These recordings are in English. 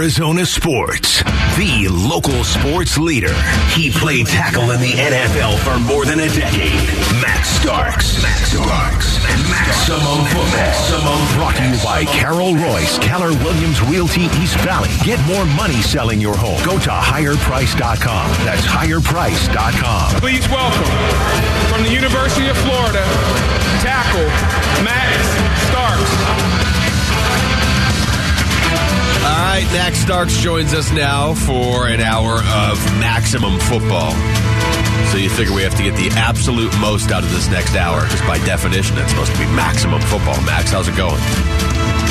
Arizona sports, the local sports leader. He played tackle in the NFL for more than a decade. Max Starks. Max Starks. Maximum football. Maximum brought to you by Carol Royce, Keller Williams Realty East Valley. Get more money selling your home. Go to higherprice.com. That's higherprice.com. Please welcome from the University of Florida, tackle Max right, Max Starks joins us now for an hour of maximum football. So you figure we have to get the absolute most out of this next hour, because by definition, it's supposed to be maximum football. Max, how's it going?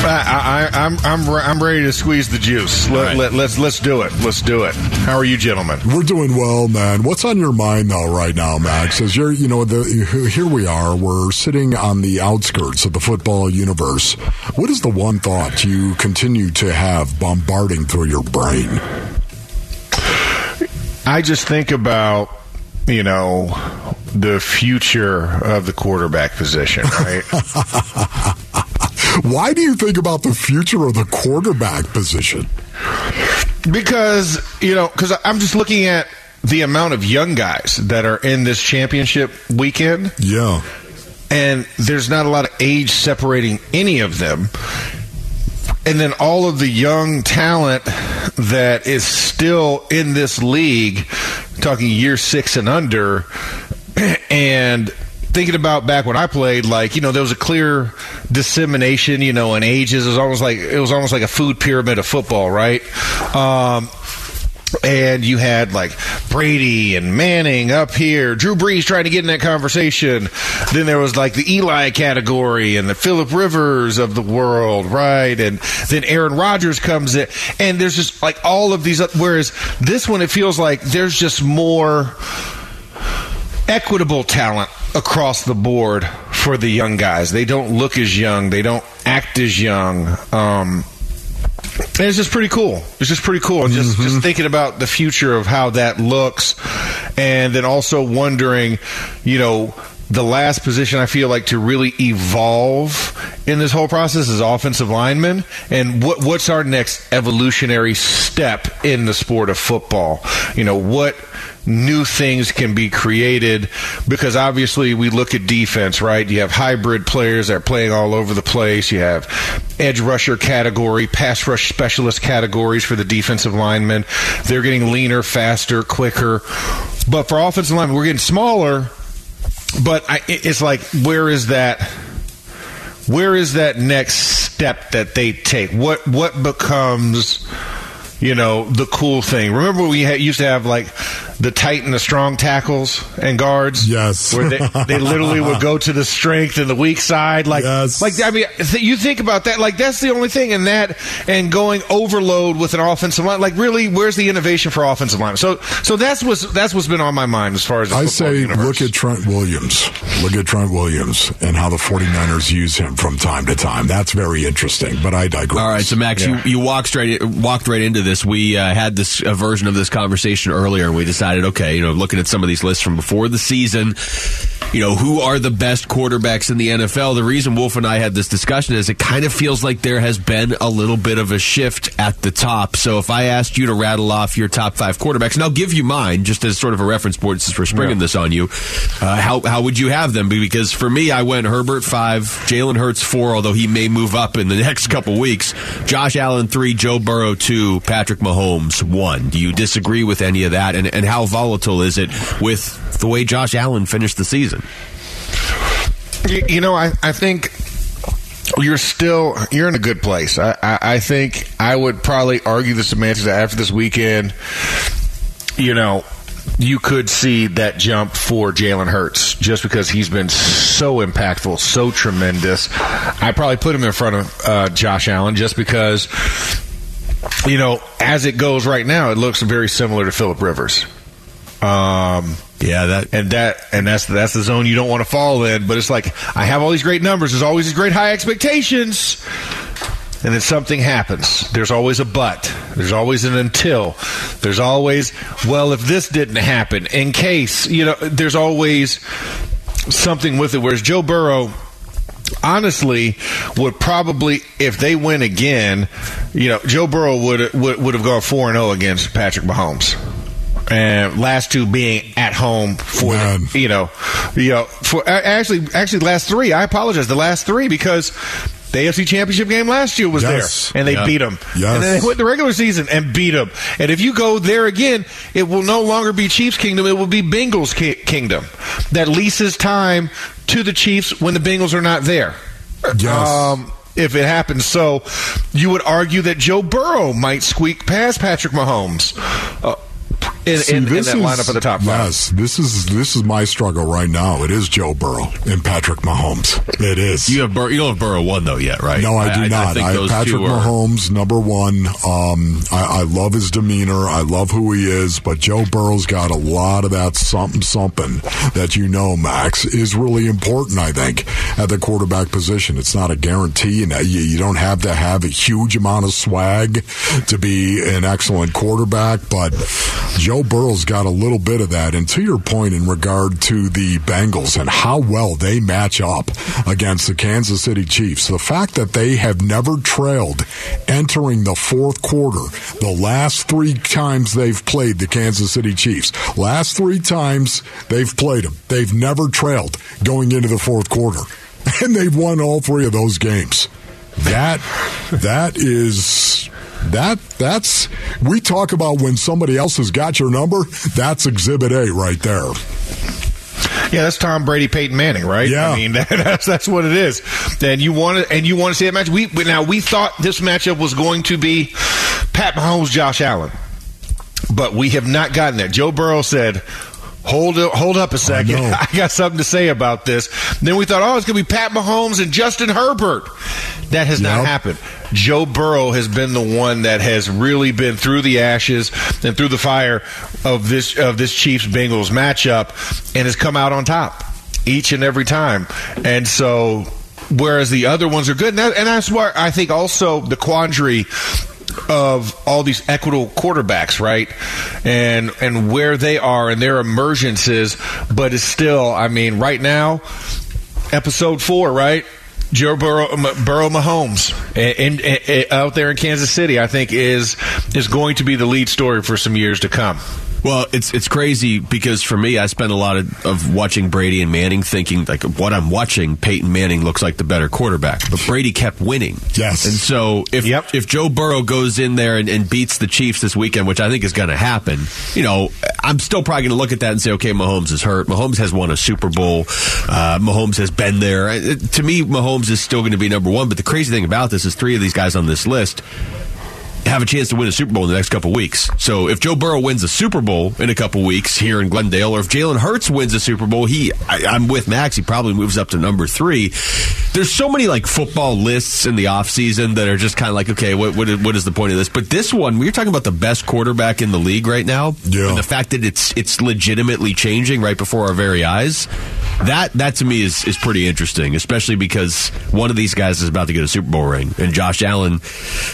I, I, I'm I'm I'm ready to squeeze the juice. Let, right. let, let's let's do it. Let's do it. How are you, gentlemen? We're doing well, man. What's on your mind though right now, Max? As you're, you know, the, here we are. We're sitting on the outskirts of the football universe. What is the one thought you continue to have bombarding through your brain? I just think about you know the future of the quarterback position, right? Why do you think about the future of the quarterback position? because you know, because I'm just looking at the amount of young guys that are in this championship weekend. Yeah. and there's not a lot of age separating any of them. And then all of the young talent that is still in this league, talking year six and under, and thinking about back when I played, like you know, there was a clear dissemination, you know, in ages. It was almost like it was almost like a food pyramid of football, right? Um, and you had like Brady and Manning up here, Drew Brees trying to get in that conversation. Then there was like the Eli category and the Philip Rivers of the world, right? And then Aaron Rodgers comes in, and there's just like all of these. Whereas this one, it feels like there's just more equitable talent across the board for the young guys. They don't look as young. They don't act as young. Um, and it's just pretty cool. It's just pretty cool. Just just mm-hmm. thinking about the future of how that looks, and then also wondering, you know, the last position I feel like to really evolve in this whole process is offensive lineman, and what what's our next evolutionary step in the sport of football? You know, what new things can be created because obviously we look at defense, right? You have hybrid players that are playing all over the place. You have edge rusher category, pass rush specialist categories for the defensive linemen. They're getting leaner, faster, quicker. But for offensive linemen, we're getting smaller. But I, it's like, where is that? Where is that next step that they take? What what becomes? you know, the cool thing. Remember we used to have like the tight and the strong tackles and guards? Yes. Where they, they literally would go to the strength and the weak side. Like, Yes. like, I mean, th- you think about that, like that's the only thing in that and going overload with an offensive line. Like really, where's the innovation for offensive line? So, so that's what's, that's what's been on my mind as far as the I say universe. look at Trent Williams. Look at Trent Williams and how the 49ers use him from time to time. That's very interesting, but I digress. All right, so Max, Yeah. you, you walked straight walked right into this. We uh, had this a version of this conversation earlier, and we decided, okay, you know, looking at some of these lists from before the season, you know, who are the best quarterbacks in the NFL? The reason Wolf and I had this discussion is it kind of feels like there has been a little bit of a shift at the top. So if I asked you to rattle off your top five quarterbacks, and I'll give you mine just as sort of a reference point since we're springing Yeah. this on you, uh, how how would you have them? Because for me, I went Herbert five, Jalen Hurts four, although he may move up in the next couple weeks. Josh Allen three, Joe Burrow two, Patrick Mahomes one. Do you disagree with any of that? And and how volatile is it with the way Josh Allen finished the season? You, you know, I, I think you're still you're in a good place. I, I, I think I would probably argue the semantics that after this weekend. You know, you could see that jump for Jalen Hurts just because he's been so impactful, so tremendous. I probably put him in front of uh, Josh Allen just because, you know, as it goes right now, it looks very similar to Philip Rivers. Um, Yeah, that and that and that's that's the zone you don't want to fall in. But it's like I have all these great numbers. There's always these great high expectations, and then something happens. There's always a but. There's always an until. There's always well, if this didn't happen, in case you know. There's always something with it. Whereas Joe Burrow. honestly would probably if they win again, you know, Joe Burrow would would, would have gone four and zero against Patrick Mahomes. And last two being at home for Man. the, you know, you know, for a- actually actually last three. I apologize, the last three because the AFC Championship game last year was Yes. there, and they Yeah. beat them. Yes. And then they went the regular season and beat them. And if you go there again, it will no longer be Chiefs Kingdom. It will be Bengals ki- Kingdom that leases time to the Chiefs when the Bengals are not there. Yes. Um, if it happens, so you would argue that Joe Burrow might squeak past Patrick Mahomes uh, in, See, in, in that is- lineup at the top five. Yes, this is this is my struggle right now. It is Joe Burrow and Patrick Mahomes. It is. You have Bur- you don't have Burrow one though yet, right? No, I do not. I, have Patrick are, Mahomes, number one. Um, I, I love his demeanor. I love who he is. But Joe Burrow's got a lot of that something, something that you know, Max, is really important, I think, at the quarterback position. It's not a guarantee, and you, you don't have to have a huge amount of swag to be an excellent quarterback. But Joe Burrow's got a little bit of that. And to your point in regard to the Bengals and how well they match up against the Kansas City Chiefs, the fact that they have never trailed entering the fourth quarter, the last three times they've played the Kansas City Chiefs, last three times they've played them, they've never trailed going into the fourth quarter. And they've won all three of those games. That that is that that's we talk about when somebody else has got your number. That's Exhibit A right there. Yeah, that's Tom Brady, Peyton Manning, right? Yeah. I mean, that's that's what it is. And you want to and you want to see that match. We now we thought this matchup was going to be Pat Mahomes, Josh Allen, but we have not gotten that. Joe Burrow said. Hold up, hold up a second. know. I, got something to say about this. Then we thought, oh, it's going to be Pat Mahomes and Justin Herbert. That has not happened. Joe Burrow has been the one that has really been through the ashes and through the fire of this of this Chiefs Bengals matchup and has come out on top each and every time. And so whereas the other ones are good and, that, and that's why I think also the quandary of all these equitable quarterbacks, right? And and where they are and their emergences, but it's still, I mean, right now, episode four, right? Joe Burrow, Burrow Mahomes and, and- and out there in Kansas City, I think is is going to be the lead story for some years to come. Well, it's it's crazy because for me, I spent a lot of, of watching Brady and Manning, thinking like what I'm watching. Peyton Manning looks like the better quarterback, but Brady kept winning. Yes. and so if Yep. if Joe Burrow goes in there and, and beats the Chiefs this weekend, which I think is going to happen, you know, I'm still probably going to look at that and say, okay, Mahomes is hurt. Mahomes has won a Super Bowl. Uh, Mahomes has been there. Uh, To me, Mahomes is still going to be number one. But the crazy thing about this is three of these guys on this list have a chance to win a Super Bowl in the next couple weeks. So if Joe Burrow wins a Super Bowl in a couple weeks here in Glendale, or if Jalen Hurts wins a Super Bowl, he I, I'm with Max. He probably moves up to number three. There's so many like football lists in the offseason that are just kind of like, okay, what what is, what is the point of this? But this one, we're talking about the best quarterback in the league right now, Yeah. and the fact that it's it's legitimately changing right before our very eyes. That that to me is is pretty interesting, especially because one of these guys is about to get a Super Bowl ring, and Josh Allen,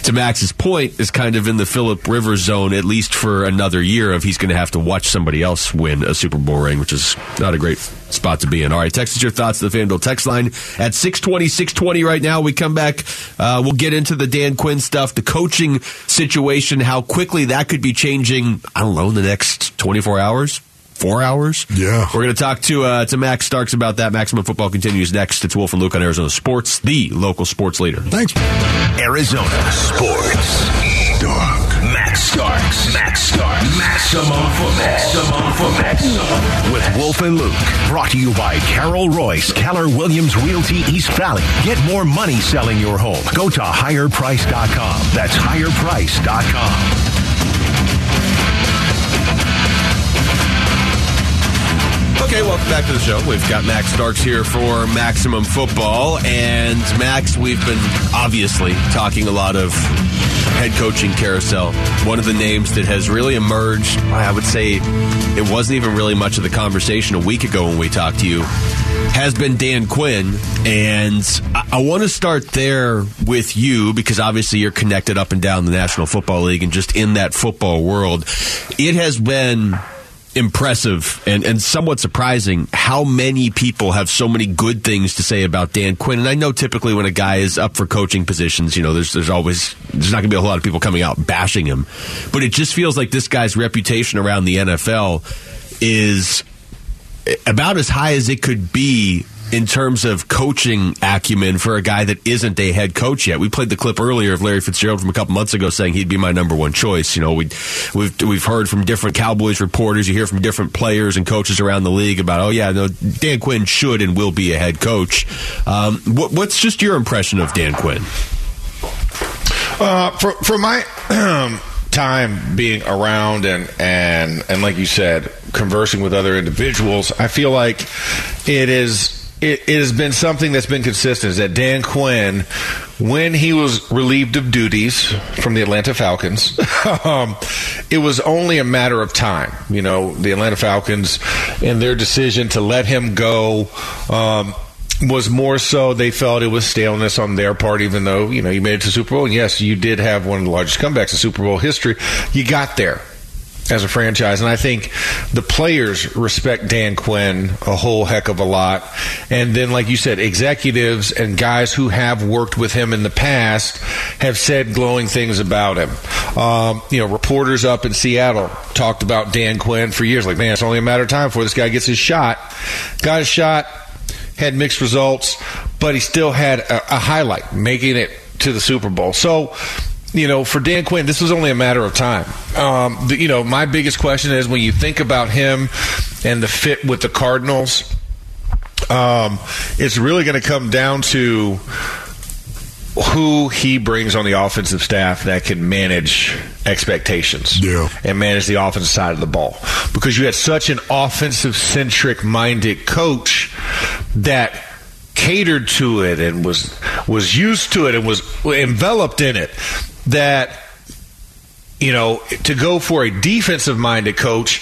to Max's point, is kind of in the Philip Rivers zone at least for another year. Of he's going to have to watch somebody else win a Super Bowl ring, which is not a great spot to be in. All right, text us your thoughts to the FanDuel text line at 620, 620 right now. We come back, uh, we'll get into the Dan Quinn stuff, the coaching situation, how quickly that could be changing. I don't know in the next 24 hours. Four hours. Yeah. we're going to talk to uh, to Max Starks about that. Maximum Football continues next. It's Wolf and Luke on Arizona Sports, the local sports leader. Thanks. Arizona Sports. Dark. Max Starks. Max Starks. Maximum football. Maximum football. With Wolf and Luke. Brought to you by Carol Royce, Keller Williams Realty East Valley. Get more money selling your home. Go to higherprice.com. That's higherprice.com. Okay, welcome back to the show. We've got Max Starks here for Maximum Football. And Max, we've been obviously talking a lot of head coaching carousel. One of the names that has really emerged, I would say it wasn't even really much of the conversation a week ago when we talked to you, has been Dan Quinn. And I, I want to start there with you because obviously you're connected up and down the National Football League and just in that football world. It has been impressive and, and somewhat surprising how many people have so many good things to say about Dan Quinn. And I know typically when a guy is up for coaching positions, you know, there's there's always there's not going to be a whole lot of people coming out bashing him, but it just feels like this guy's reputation around the NFL is about as high as it could be in terms of coaching acumen for a guy that isn't a head coach yet. We played the clip earlier of Larry Fitzgerald from a couple months ago saying he'd be my number one choice. You know, we we've we've heard from different Cowboys reporters, you hear from different players and coaches around the league about, oh yeah, no, Dan Quinn should and will be a head coach. Um, what, what's just your impression of Dan Quinn? Uh, for for my time being around and and and like you said, conversing with other individuals, I feel like it is it, it, has been something that's been consistent is that Dan Quinn, when he was relieved of duties from the Atlanta Falcons, um, it was only a matter of time. You know, the Atlanta Falcons and their decision to let him go. Um, was more so they felt it was staleness on their part, even though, you know, you made it to Super Bowl. And yes, you did have one of the largest comebacks in Super Bowl history. You got there as a franchise. And I think the players respect Dan Quinn a whole heck of a lot. And then, like you said, executives and guys who have worked with him in the past have said glowing things about him. Um, you know, reporters up in Seattle talked about Dan Quinn for years. Like, man, it's only a matter of time before this guy gets his shot. Got his shot, had mixed results, but he still had a, a highlight, making it to the Super Bowl. So, you know, for Dan Quinn, this was only a matter of time. Um, the, you know, my biggest question is when you think about him and the fit with the Cardinals, um, it's really going to come down to who he brings on the offensive staff that can manage expectations yeah. and manage the offensive side of the ball. Because you had such an offensive centric minded coach that catered to it and was was used to it and was enveloped in it that you know to go for a defensive minded coach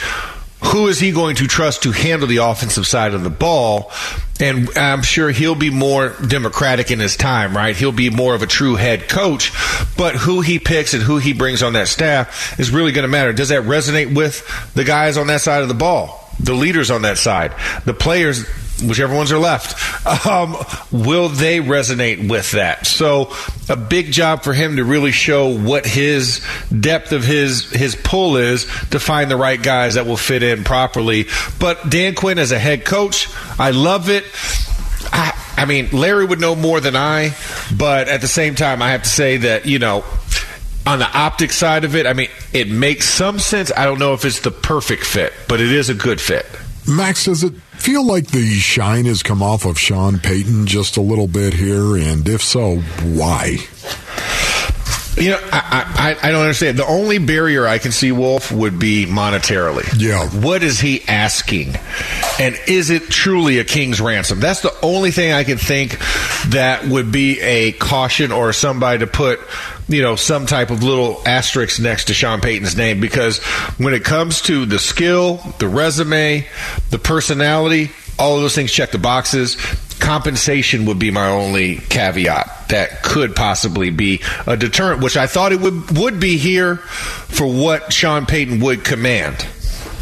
who is he going to trust to handle the offensive side of the ball and I'm sure he'll be more democratic in his time, right? He'll be more of a true head coach, but who he picks and who he brings on that staff is really going to matter. Does that resonate with the guys on that side of the ball? The leaders on that side, the players whichever ones are left, um, will they resonate with that? So, a big job for him to really show what his depth of his his pull is to find the right guys that will fit in properly. But Dan Quinn as a head coach, I love it. I, I mean, Larry would know more than I, but at the same time, I have to say that you know on the optic side of it, I mean, it makes some sense. I don't know if it's the perfect fit, but it is a good fit. Max, does it feel like the shine has come off of Sean Payton just a little bit here? And if so, why? You know, I, I, I, don't understand. The only barrier I can see, Wolf, would be monetarily. Yeah. What is he asking? And is it truly a king's ransom? That's the only thing I can think that would be a caution or somebody to put, you know, some type of little asterisk next to Sean Payton's name because when it comes to the skill, the resume, the personality, all of those things check the boxes. Compensation would be my only caveat. That could possibly be a deterrent, which I thought it would would be here for what Sean Payton would command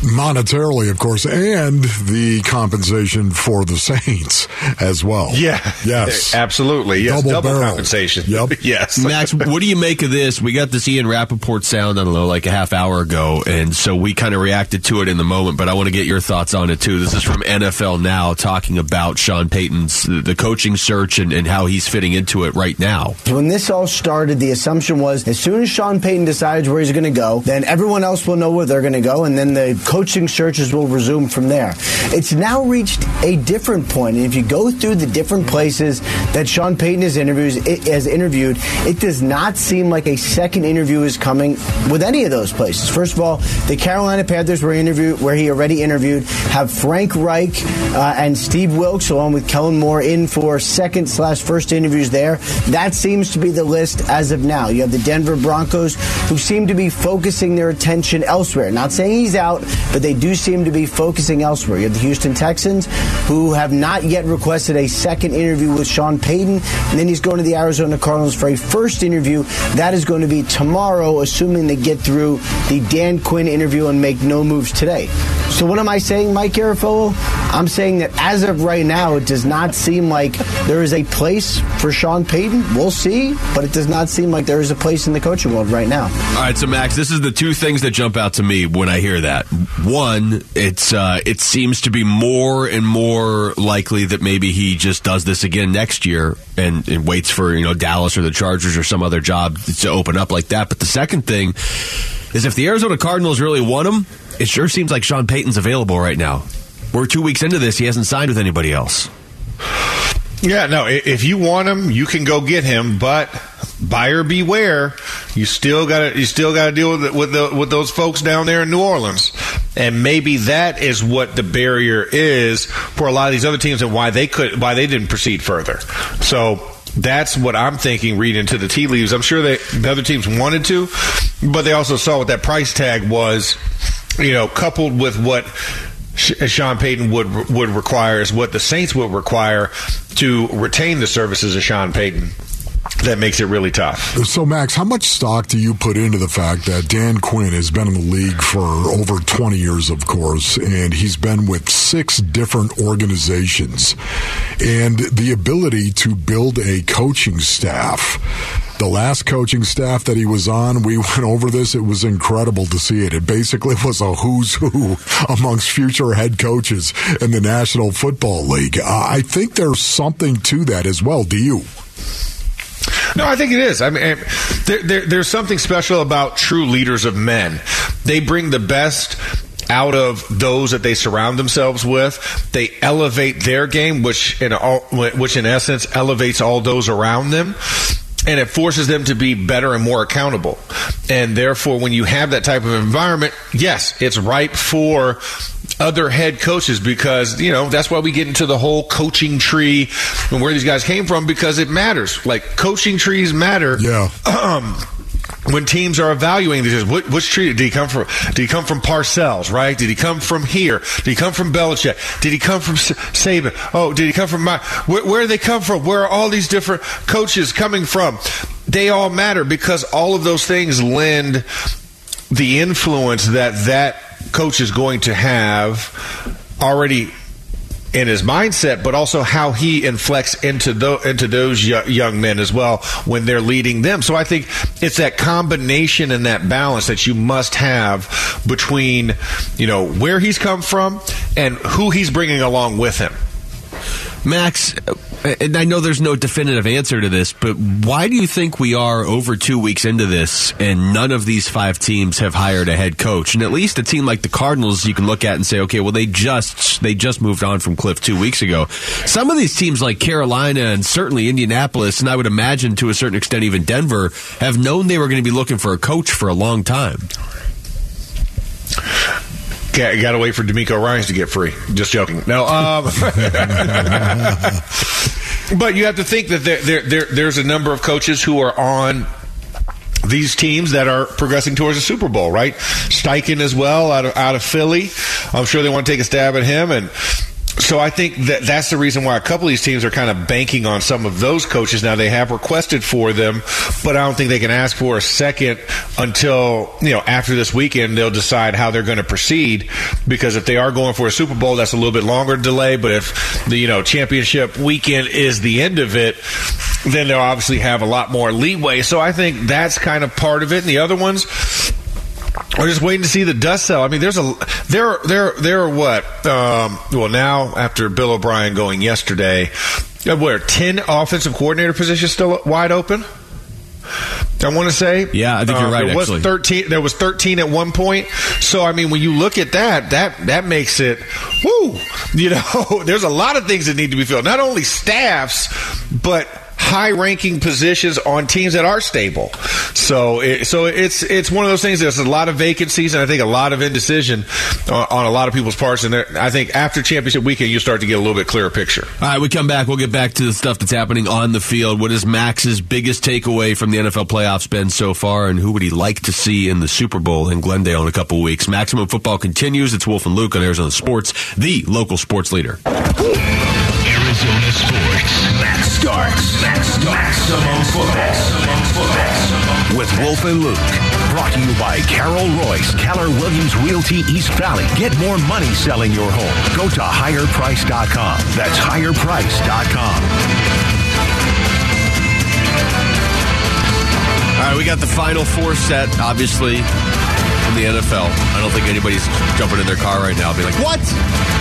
monetarily, of course, and the compensation for the Saints as well. Yeah. Yes. Absolutely. Yes. Double, Double compensation. Yep. yes. Max, what do you make of this? We got this Ian Rapoport sound, I don't know, like a half hour ago, and so we kind of reacted to it in the moment, but I want to get your thoughts on it too. This is from NFL Now talking about Sean Payton's the coaching search and, and how he's fitting into it right now. When this all started, the assumption was as soon as Sean Payton decides where he's going to go, then everyone else will know where they're going to go, and then the coaching searches will resume from there. It's now reached a different point, and if you go through the different places that Sean Payton has interviewed, has interviewed, it does not seem like a second interview is coming with any of those places. First of all, the Carolina Panthers were interviewed where he already interviewed have Frank Reich uh, and Steve Wilks along with Kellen Moore in for second slash first interviews there. That seems to be the list as of now. You have the Denver Broncos who seem to be focusing their attention elsewhere. Not saying he's out, but they do seem to be focusing elsewhere. You have the Houston Texans, who have not yet requested a second interview with Sean Payton, and then he's going to the Arizona Cardinals for a first interview. That is going to be tomorrow, assuming they get through the Dan Quinn interview and make no moves today. So what am I saying, Mike Garafolo? I'm saying that as of right now, it does not seem like there is a place for Sean Payton. We'll see, but it does not seem like there is a place in the coaching world right now. All right, so Max, this is the two things that jump out to me when I hear that. One, it's uh, it seems to be more and more likely that maybe he just does this again next year and, and waits for you know Dallas or the Chargers or some other job to open up like that. But the second thing is if the Arizona Cardinals really want him, it sure seems like Sean Payton's available right now. We're two weeks into this. He hasn't signed with anybody else. Yeah, no. If you want him, you can go get him, but buyer beware. You still got to you still got to deal with with, the, with those folks down there in New Orleans, and maybe that is what the barrier is for a lot of these other teams and why they could why they didn't proceed further. So that's what I'm thinking. Reading into the tea leaves. I'm sure that the other teams wanted to, but they also saw what that price tag was. You know, coupled with what Uh, Sean Payton would would require is what the Saints would require to retain the services of Sean Payton that makes it really tough. So, Max, how much stock do you put into the fact that Dan Quinn has been in the league for over 20 years, of course, and he's been with six different organizations, and the ability to build a coaching staff? The last coaching staff that he was on, we went over this. It was incredible to see it. It basically was a who's who amongst future head coaches in the National Football League. I think there's something to that as well. Do you? No, I think it is. I mean, eh, there, there, there's something special about true leaders of men. They bring the best out of those that they surround themselves with. They elevate their game, which in all, which in essence elevates all those around them and it forces them to be better and more accountable. And therefore, when you have that type of environment, yes, it's ripe for other head coaches because you know that's why we get into the whole coaching tree and where these guys came from because it matters. Like coaching trees matter. Yeah. Um, when teams are evaluating this, what, which tree did he come from? Did he come from Parcells, right? Did he come from here? Did he come from Belichick? Did he come from Saban? Oh, did he come from my? Where, where do they come from? Where are all these different coaches coming from? They all matter because all of those things lend the influence that that coach is going to have already in his mindset, but also how he inflects into those into those young men as well when they're leading them. So I think it's that combination and that balance that you must have between you know where he's come from and who he's bringing along with him. Max, and I know there's no definitive answer to this, but why do you think we are over two weeks into this and none of these five teams have hired a head coach? And at least a team like the Cardinals, you can look at and say, okay, well they just they just moved on from Cliff two weeks ago. Some of these teams like Carolina and certainly Indianapolis, and I would imagine to a certain extent even Denver, have known they were going to be looking for a coach for a long time. Got to wait for DeMeco Ryans to get free. Just joking. No, um, but you have to think that there, there, there, there's a number of coaches who are on these teams that are progressing towards a Super Bowl, right? Steichen as well out of out of Philly. I'm sure they want to take a stab at him and so I think that that's the reason why a couple of these teams are kind of banking on some of those coaches. Now they have requested for them, but I don't think they can ask for a second until you know after this weekend they'll decide how they're going to proceed. Because if they are going for a Super Bowl, that's a little bit longer delay. But if the you know championship weekend is the end of it, then they'll obviously have a lot more leeway. So I think that's kind of part of it. And the other ones, we're just waiting to see the dust settle. I mean, there's a there there there are what? Um, well, now after Bill O'Brien going yesterday, where ten offensive coordinator positions still wide open. I want to say, yeah, I think you're uh, right. There was actually. thirteen. There was thirteen at one point. So I mean, when you look at that, that that makes it, whoo. You know, there's a lot of things that need to be filled. Not only staffs, but high ranking positions on teams that are stable. So, it, so it's it's one of those things. There's a lot of vacancies, and I think a lot of indecision on, on a lot of people's parts. And I think after championship weekend, you start to get a little bit clearer picture. All right, we come back. We'll get back to the stuff that's happening on the field. What is Max's biggest takeaway from the NFL playoffs been so far, and who would he like to see in the Super Bowl in Glendale in a couple weeks? Maximum football continues. It's Wolf and Luke on Arizona Sports, the local sports leader. Arizona Sports. Max Starks. Max Starks. Maximum football. Maximum football. With Wolf and Luke. Brought to you by Carol Royce, Keller Williams Realty East Valley. Get more money selling your home. Go to higherprice.com. That's higherprice.com. All right, we got the final four set, obviously, the NFL. I don't think anybody's jumping in their car right now be like, what?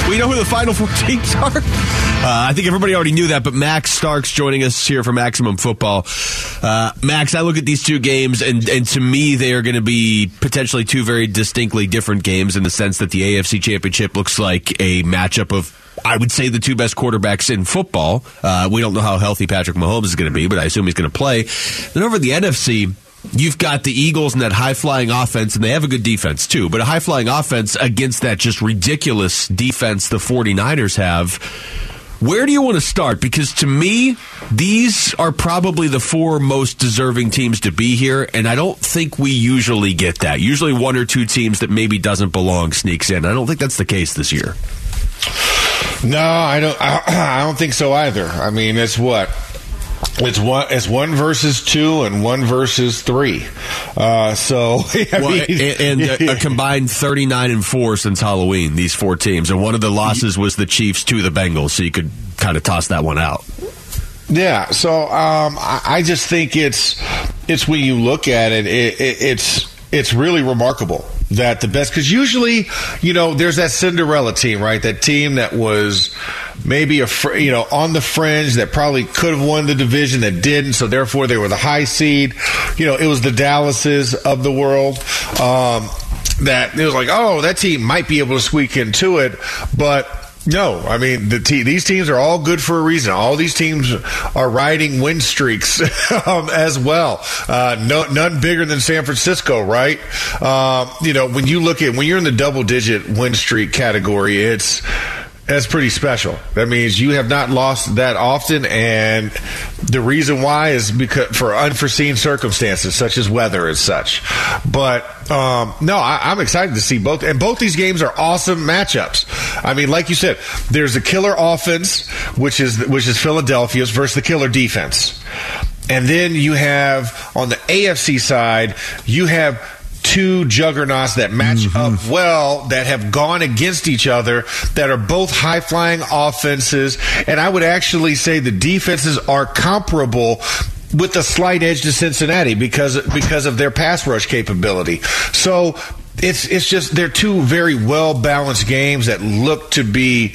We know who the final four teams are? Uh, I think everybody already knew that, but Max Starks joining us here for Maximum Football. Uh, Max, I look at these two games, and, and to me, they are going to be potentially two very distinctly different games in the sense that the AFC Championship looks like a matchup of I would say the two best quarterbacks in football. Uh, we don't know how healthy Patrick Mahomes is going to be, but I assume he's going to play. Then over the NFC, You've got the Eagles and that high flying offense, and they have a good defense too, but a high flying offense against that just ridiculous defense the 49ers have. Where do you want to start? Because to me, these are probably the four most deserving teams to be here, and I don't think we usually get that. Usually one or two teams that maybe doesn't belong sneaks in. I don't think that's the case this year. No, I don't. I, I don't think so either. I mean, it's what it's one. It's one versus two and one versus three. Uh, so, I well, mean, and, and a, a, combined thirty-nine and four since Halloween. These four teams, and one of the losses was the Chiefs to the Bengals. So you could kind of toss that one out. Yeah. So um, I, I, just think it's it's when you look at it, it, it it's it's really remarkable that the best because usually you know there's that Cinderella team, right? That team that was maybe a fr- you know on the fringe that probably could have won the division that didn't, so therefore they were the high seed. You know, it was the Dallases of the world. Um, that it was like, oh, that team might be able to squeak into it, but no, I mean the te- these teams are all good for a reason. All these teams are riding win streaks um, as well. Uh, no, none bigger than San Francisco, right? Uh, you know, when you look at when you're in the double digit win streak category, it's that's pretty special. That means you have not lost that often, and the reason why is because for unforeseen circumstances such as weather and such. But um, no, I, am excited to see both, and both these games are awesome matchups. I mean, like you said, there's a killer offense, which is which is Philadelphia's versus the killer defense, and then you have on the AFC side, you have two juggernauts that match mm-hmm. up well, that have gone against each other, that are both high flying offenses. And I would actually say the defenses are comparable with a slight edge to Cincinnati because because of their pass rush capability. So it's it's just they're two very well balanced games that look to be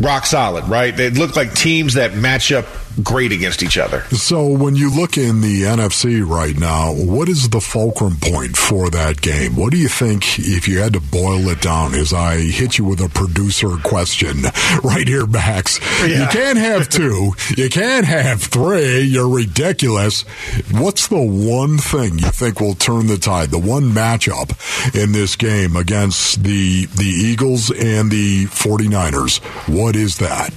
rock solid, right? They look like teams that match up great against each other. So when you look in the NFC right now, what is the fulcrum point for that game? What do you think if you had to boil it down as I hit you with a producer question right here, Max? Yeah. You can't have two. you can't have three. You're ridiculous. What's the one thing you think will turn the tide? The one matchup in this game against the the Eagles and the 49ers. What is that?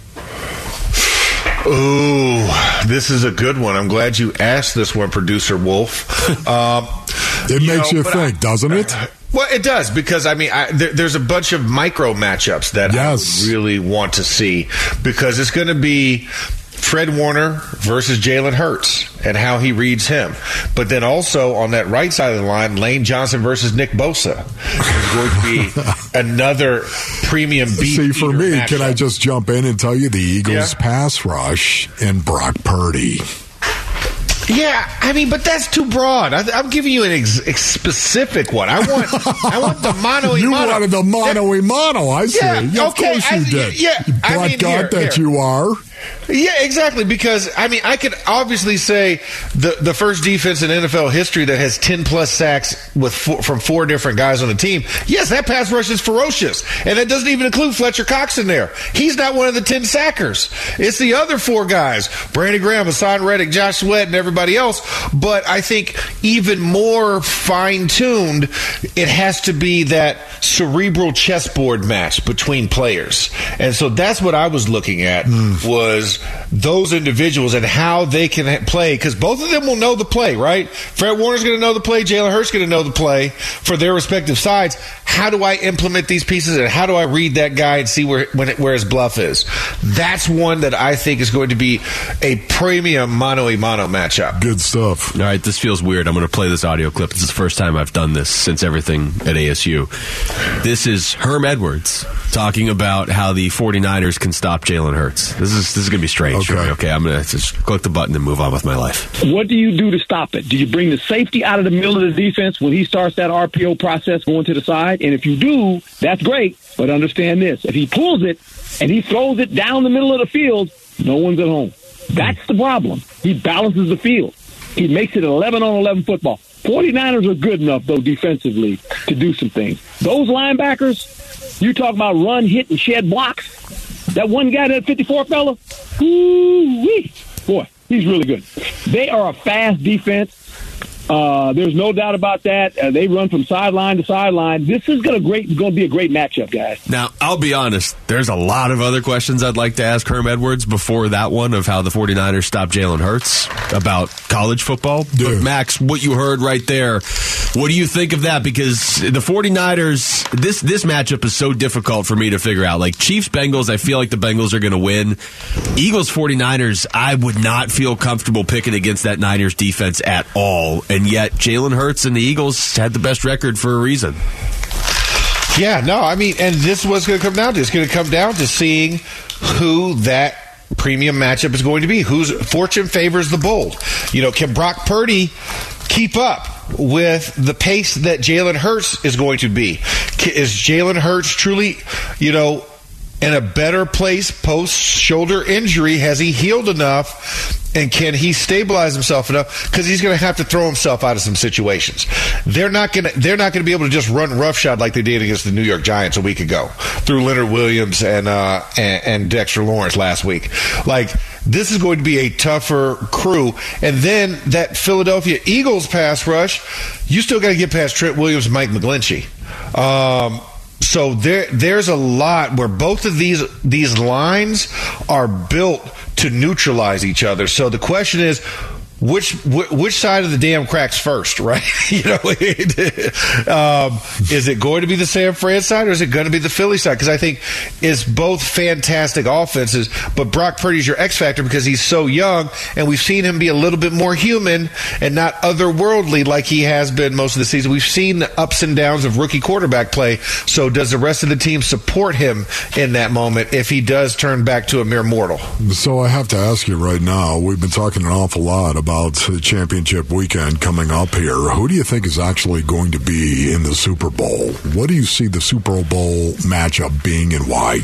Ooh, this is a good one. I'm glad you asked this one, producer Wolf. Um, it you makes know, you think, I, doesn't it? Well, it does because I mean, I, there, there's a bunch of micro matchups that yes. I really want to see because it's going to be Fred Warner versus Jalen Hurts and how he reads him. But then also on that right side of the line, Lane Johnson versus Nick Bosa is going to be another premium beat. See, for me, matchup. can I just jump in and tell you the Eagles yeah. pass rush and Brock Purdy? Yeah, I mean, but that's too broad. I, am giving you an ex, ex specific one. I want, I want the mono. you wanted the mono mono. I see. Yeah, of course you I, did. Yeah, black I mean, God here, that here. you are. Yeah, exactly. Because I mean, I could obviously say the the first defense in NFL history that has ten plus sacks with four, from four different guys on the team. Yes, that pass rush is ferocious, and that doesn't even include Fletcher Cox in there. He's not one of the ten sackers. It's the other four guys: Brandon Graham, Haason Reddick, Josh Sweat, and everybody else. But I think even more fine tuned, it has to be that cerebral chessboard match between players, And so that's what I was looking at hmm. was those individuals and how they can play because both of them will know the play, right? Fred Warner's going to know the play. Jalen Hurts going to know the play for their respective sides. How do I implement these pieces and how do I read that guy and see where when it, where his bluff is? That's one that I think is going to be a premium mano a mano matchup. Good stuff. All right, this feels weird. I'm going to play this audio clip. This is the first time I've done this since everything at ASU. This is Herm Edwards talking about how the 49ers can stop Jalen Hurts. This is this is going to be strange. Okay. Okay, I'm going to just click the button and move on with my life. What do you do to stop it? Do you bring the safety out of the middle of the defense when he starts that RPO process going to the side? And if you do, that's great. But understand this: if he pulls it and he throws it down the middle of the field, no one's at home. That's the problem. He balances the field. He makes it 11 on 11 football. 49ers are good enough, though, defensively to do some things. Those linebackers, you talk about run, hit, and shed blocks. That one guy, that 54 fella, woo-wee. boy, he's really good. They are a fast defense. Uh, there's no doubt about that. Uh, they run from sideline to sideline. This is going to great going to be a great matchup, guys. Now, I'll be honest, there's a lot of other questions I'd like to ask Herm Edwards before that one of how the 49ers stopped Jalen Hurts about college football. Yeah. But, Max, what you heard right there, what do you think of that? Because the 49ers, this, this matchup is so difficult for me to figure out. Like Chiefs Bengals, I feel like the Bengals are going to win. Eagles 49ers, I would not feel comfortable picking against that Niners defense at all. And yet, Jalen Hurts and the Eagles had the best record for a reason. Yeah, no, I mean, and this is what's going to come down to. It's going to come down to seeing who that premium matchup is going to be. Whose fortune favors the bold. You know, can Brock Purdy keep up with the pace that Jalen Hurts is going to be? Is Jalen Hurts truly, you know, in a better place post shoulder injury? Has he healed enough? And can he stabilize himself enough? Because he's going to have to throw himself out of some situations. They're not going to. They're not going to be able to just run roughshod like they did against the New York Giants a week ago through Leonard Williams and uh, and, and Dexter Lawrence last week. Like this is going to be a tougher crew. And then that Philadelphia Eagles pass rush, you still got to get past Trent Williams and Mike McGlinchey. Um, so there, there's a lot where both of these these lines are built to neutralize each other. So the question is, which which side of the dam cracks first, right? you know, um, is it going to be the San Fran side or is it going to be the Philly side? Because I think it's both fantastic offenses, but Brock Purdy's your X factor because he's so young, and we've seen him be a little bit more human and not otherworldly like he has been most of the season. We've seen the ups and downs of rookie quarterback play. So does the rest of the team support him in that moment if he does turn back to a mere mortal? So I have to ask you right now. We've been talking an awful lot about the championship weekend coming up here. Who do you think is actually going to be in the Super Bowl? What do you see the Super Bowl matchup being, and why?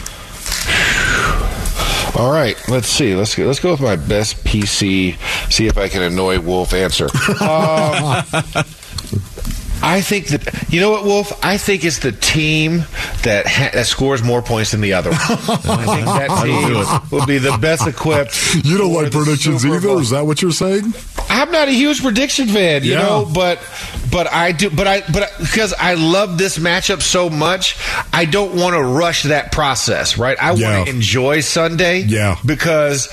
All right, let's see. Let's go, let's go with my best PC. See if I can annoy Wolf. Answer. Um, I think that you know what, Wolf. I think it's the team that ha- that scores more points than the other. one. I think that team will be the best equipped. You don't like predictions either. Is that what you're saying? I'm not a huge prediction fan, you Yeah. know, but but I do, but I but I- because I love this matchup so much, I don't want to rush that process, right? I Yeah. want to enjoy Sunday, Yeah. because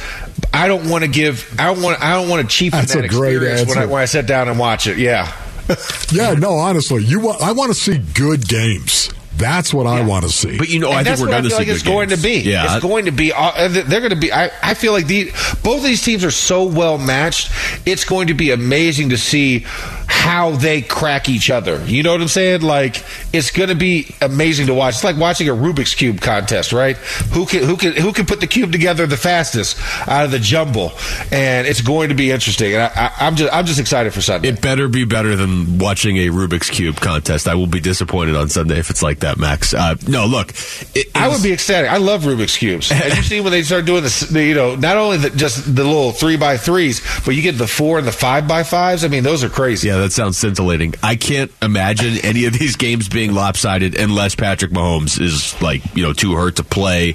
I don't want to give, I don't want, I don't want to cheapen That's that a great experience when I, when I sit down and watch it. Yeah, Yeah, no, honestly, you. Want, I want to see good games. That's what I want to see. But you know, And I think that's we're what going I to feel see like it's good going to be. Yeah, it's going to be. uh, They're going to be. I, I feel like the both of these teams are so well matched. It's going to be amazing to see how they crack each other. You know what I'm saying? Like it's going to be amazing to watch. It's like watching a Rubik's cube contest, right? Who can who can who can put the cube together the fastest out of the jumble? And it's going to be interesting. And I, I, I'm just I'm just excited for Sunday. It better be better than watching a Rubik's Cube contest. I will be disappointed on Sunday if it's like that, Max. Uh, no, look. It, I would be ecstatic. I love Rubik's cubes. Have you seen when they start doing this? The, you know, not only the, just the little three by threes, but you get the four and the five by fives. I mean, those are crazy. Yeah, that sounds scintillating. I can't imagine any of these games being lopsided unless Patrick Mahomes is like, you know, too hurt to play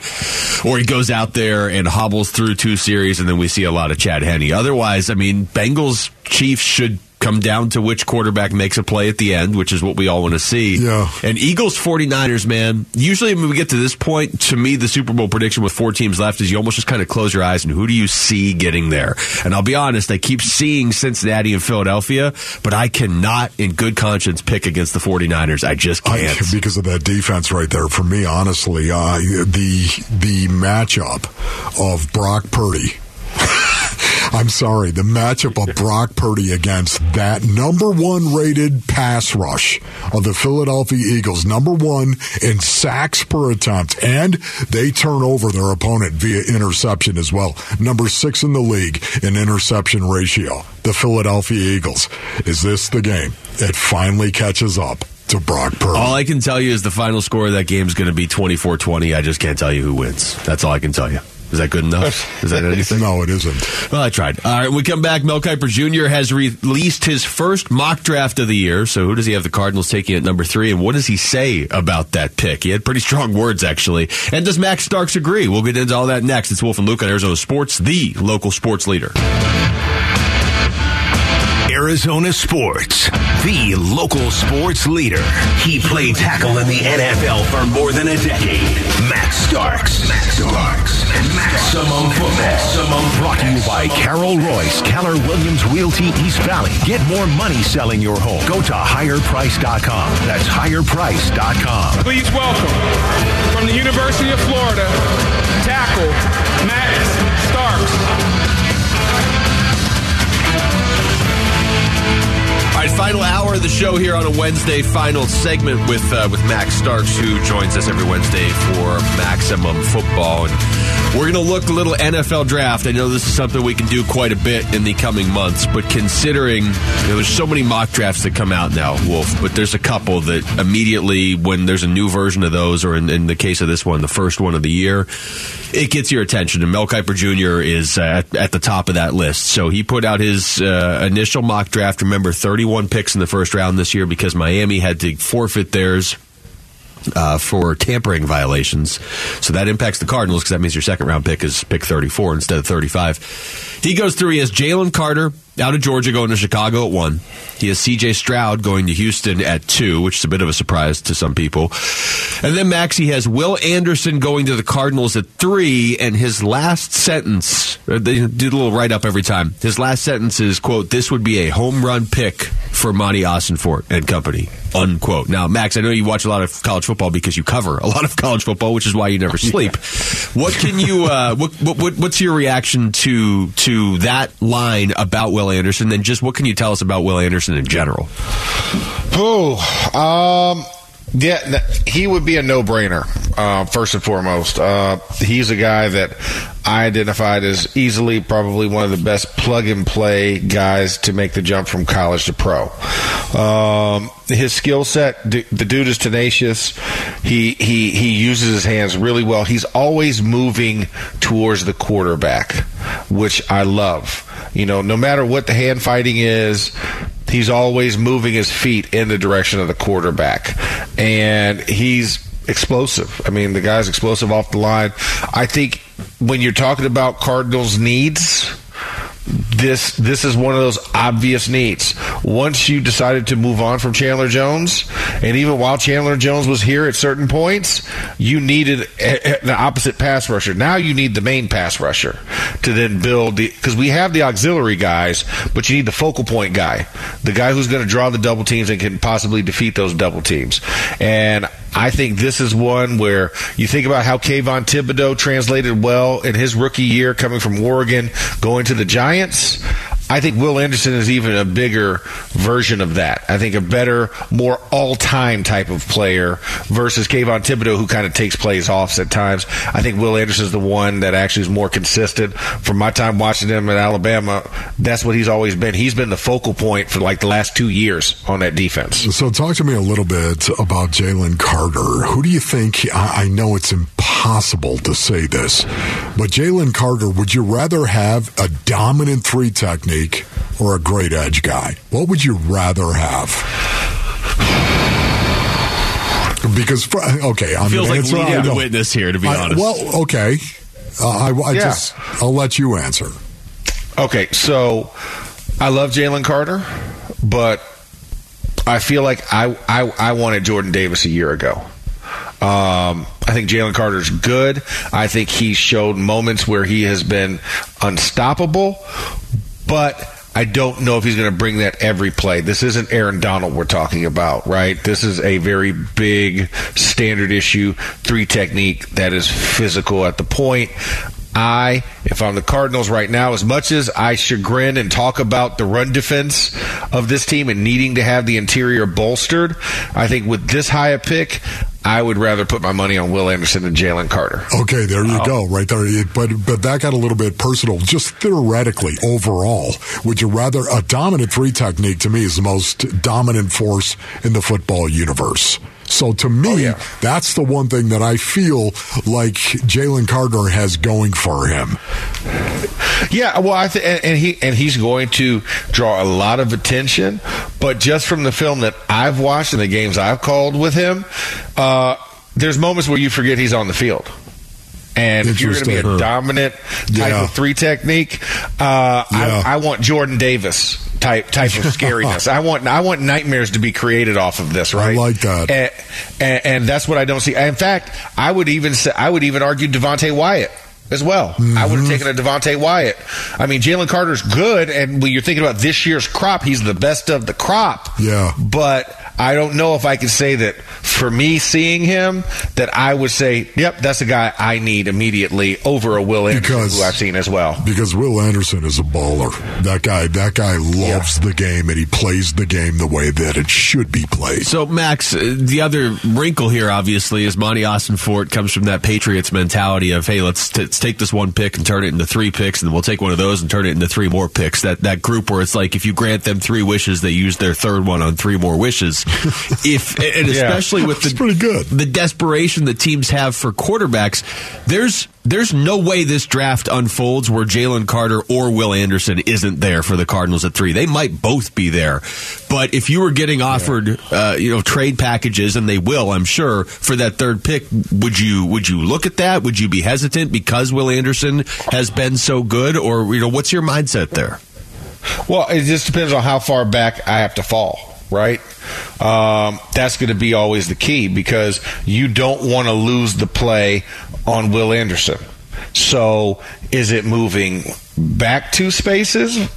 or he goes out there and hobbles through two series and then we see a lot of Chad Henne. Otherwise, I mean, Bengals Chiefs should come down to which quarterback makes a play at the end, which is what we all want to see. Yeah. And Eagles 49ers, man, usually when we get to this point, to me, the Super Bowl prediction with four teams left is you almost just kind of close your eyes and who do you see getting there? And I'll be honest, I keep seeing Cincinnati and Philadelphia, but I cannot, in good conscience, pick against the 49ers. I just can't. because of that defense right there. For me, honestly, uh, the the matchup of Brock Purdy. I'm sorry, the matchup of Brock Purdy against that number one rated pass rush of the Philadelphia Eagles, number one in sacks per attempt, and they turn over their opponent via interception as well. Number six in the league in interception ratio. The Philadelphia Eagles. Is this the game? It finally catches up to Brock Purdy. All I can tell you is the final score of that game is going to be 24 20. I just can't tell you who wins. That's all I can tell you. Is that good enough? Is that anything? no, it isn't. Well, I tried. All right, we come back. Mel Kiper Jr. has released his first mock draft of the year. So, who does he have the Cardinals taking at number three? And what does he say about that pick? He had pretty strong words, actually. And does Max Starks agree? We'll get into all that next. It's Wolf and Luke on Arizona Sports, the local sports leader. Arizona Sports, the local sports leader. He played tackle in the NFL for more than a decade. Max Starks. Max Starks. Maximum Football. Maximum brought to you by Carol Royce, Keller Williams Realty East Valley. Get more money selling your home. Go to higherprice.com. That's higherprice.com. Please welcome from the University of Florida, tackle Max Starks. Final hour of the show here on a Wednesday. Final segment with uh, with Max Starks, who joins us every Wednesday for Maximum Football, and we're going to look a little NFL draft. I know this is something we can do quite a bit in the coming months, but considering you know, there's so many mock drafts that come out now, Wolf, but there's a couple that immediately when there's a new version of those, or in, in the case of this one, the first one of the year, it gets your attention. And Mel Kiper Jr. is uh, at, at the top of that list. So he put out his uh, initial mock draft. Remember, 31 picks in the first round this year because Miami had to forfeit theirs. Uh, for tampering violations. So that impacts the Cardinals because that means your second round pick is pick 34 instead of 35. He goes through, he has Jalen Carter out of Georgia going to Chicago at one. He has CJ Stroud going to Houston at two, which is a bit of a surprise to some people. And then Max, he has Will Anderson going to the Cardinals at three, and his last sentence, uh, they do a little write up every time. His last sentence is, quote, this would be a home run pick for Monti Ossenfort and company, unquote. Now, Max, I know you watch a lot of college football because you cover a lot of college football, which is why you never sleep. What can you, uh, what, what, what's your reaction to, to that line about Will Anderson? And just what can you tell us about Will Anderson in general? Oh, um, yeah, he would be a no-brainer. Uh, first and foremost, uh, he's a guy that I identified as easily probably one of the best plug-and-play guys to make the jump from college to pro. Um, his skill set, d- the dude is tenacious. He he he uses his hands really well. He's always moving towards the quarterback, which I love. You know, no matter what the hand fighting is, he's always moving his feet in the direction of the quarterback. And he's explosive. I mean, the guy's explosive off the line. I think when you're talking about Cardinals' needs, this this is one of those obvious needs. Once you decided to move on from Chandler Jones, and even while Chandler Jones was here at certain points, you needed the opposite pass rusher. Now you need the main pass rusher to then build the because we have the auxiliary guys, but you need the focal point guy, the guy who's going to draw the double teams and can possibly defeat those double teams. And I think this is one where you think about how Kayvon Thibodeaux translated well in his rookie year coming from Oregon, going to the Giants. I think Will Anderson is even a bigger version of that. I think a better, more all-time type of player versus Kayvon Thibodeaux, who kind of takes plays off at times. I think Will Anderson is the one that actually is more consistent. From my time watching him at Alabama, that's what he's always been. He's been the focal point for like the last two years on that defense. So, talk to me a little bit about Jalen Carter. Who do you think? I, know it's impossible to say this, but Jalen Carter, would you rather have a dominant three technique? or a great edge guy? What would you rather have? Because okay, I'm feels like answer, leading the witness here. To be I, honest, well, okay, uh, I, I Yeah. just I'll let you answer. Okay, so I love Jalen Carter, but I feel like I, I, I wanted Jordan Davis a year ago. Um, I think Jalen Carter's good. I think he showed moments where he has been unstoppable, but I don't know if he's going to bring that every play. This isn't Aaron Donald we're talking about, right? This is a very big standard issue three technique that is physical at the point. I, if I'm the Cardinals right now, as much as I chagrin and talk about the run defense of this team and needing to have the interior bolstered, I think with this high a pick, I would rather put my money on Will Anderson than Jalen Carter. Okay, there you go, right there. But but that got a little bit personal. Just theoretically, overall, would you rather a dominant three technique? To me, is the most dominant force in the football universe. So to me, Oh, yeah. that's the one thing that I feel like Jalen Carter has going for him. Yeah, well, I think, and, and he and he's going to draw a lot of attention. But just from the film that I've watched and the games I've called with him, uh, there's moments where you forget he's on the field. And if you're going to be a dominant type Yeah. of three technique, uh, Yeah. I, I want Jordan Davis type type of scariness. I want I want nightmares to be created off of this. Right, I like that. and, and, and that's what I don't see. In fact, I would even say I would even argue Devonte Wyatt as well. I would have taken a Devonte Wyatt. I mean, Jalen Carter's good, and when you're thinking about this year's crop, he's the best of the crop. Yeah. but I don't know if I can say that for me seeing him that I would say, yep, that's a guy I need immediately over a Will Anderson Because- who I've seen as well. Because Will Anderson is a baller. That guy, that guy loves the game and he plays the game the way that it should be played. So, Max, uh, the other wrinkle here, obviously, is Monti Ossenfort comes from that Patriots mentality of, hey, let's, t- let's take this one pick and turn it into three picks, and then we'll take one of those and turn it into three more picks. That that group where it's like, if you grant them three wishes, they use their third one on three more wishes. if and Yeah. especially with the It's pretty good. the desperation that teams have for quarterbacks, there's there's no way this draft unfolds where Jalen Carter or Will Anderson isn't there for the Cardinals at three. They might both be there, but if you were getting offered, uh, you know, trade packages, and they will, I'm sure, for that third pick, would you would you look at that? Would you be hesitant because Will Anderson has been so good, or you know, what's your mindset there? Well, it just depends on how far back I have to fall, right? Um, that's going to be always the key because you don't want to lose the play on Will Anderson. So, is it moving back two spaces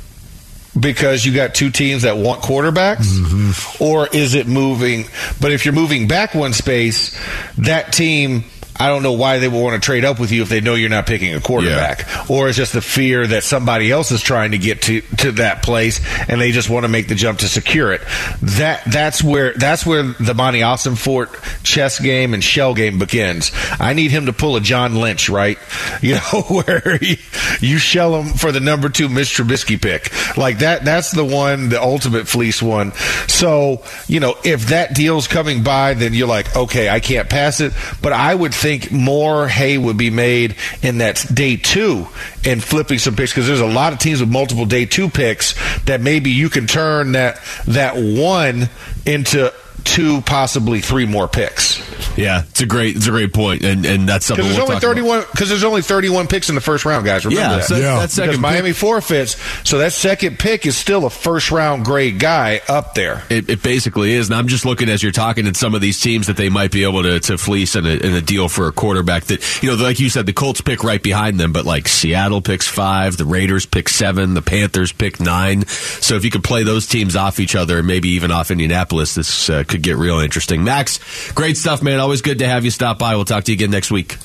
because you got two teams that want quarterbacks, or is it moving? But if you're moving back one space, that team. I don't know why they would want to trade up with you if they know you're not picking a quarterback or it's just the fear that somebody else is trying to get to to that place and they just want to make the jump to secure it. That that's where that's where the Monti Ossenfort chess game and shell game begins. I need him to pull a John Lynch, right? You know, where he, you shell him for the number two Mitch Trubisky pick. Like that that's the one, the ultimate fleece one. So, you know, if that deal's coming by, then you're like, okay, I can't pass it. But I would think more hay would be made in that day two and flipping some picks because there's a lot of teams with multiple day two picks that maybe you can turn that that one into two, possibly three more picks. Yeah, it's a great it's a great point, and and that's something Because there's we'll only talk 31 because there's only 31 picks in the first round, guys. Remember Yeah, that. so Yeah. that because second pick- Miami forfeits, so that second pick is still a first round grade guy up there. It, it basically is, and I'm just looking as you're talking at some of these teams that they might be able to, to fleece in a, in a deal for a quarterback that you know, like you said, the Colts pick right behind them, but like Seattle picks five, the Raiders pick seven, the Panthers pick nine. So if you could play those teams off each other, and maybe even off Indianapolis, this uh, could get real interesting. Max, great stuff, man. Always good to have you stop by. We'll talk to you again next week.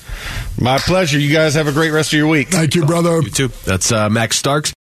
My pleasure. You guys have a great rest of your week. Thank you, brother. You too. That's uh, Max Starks.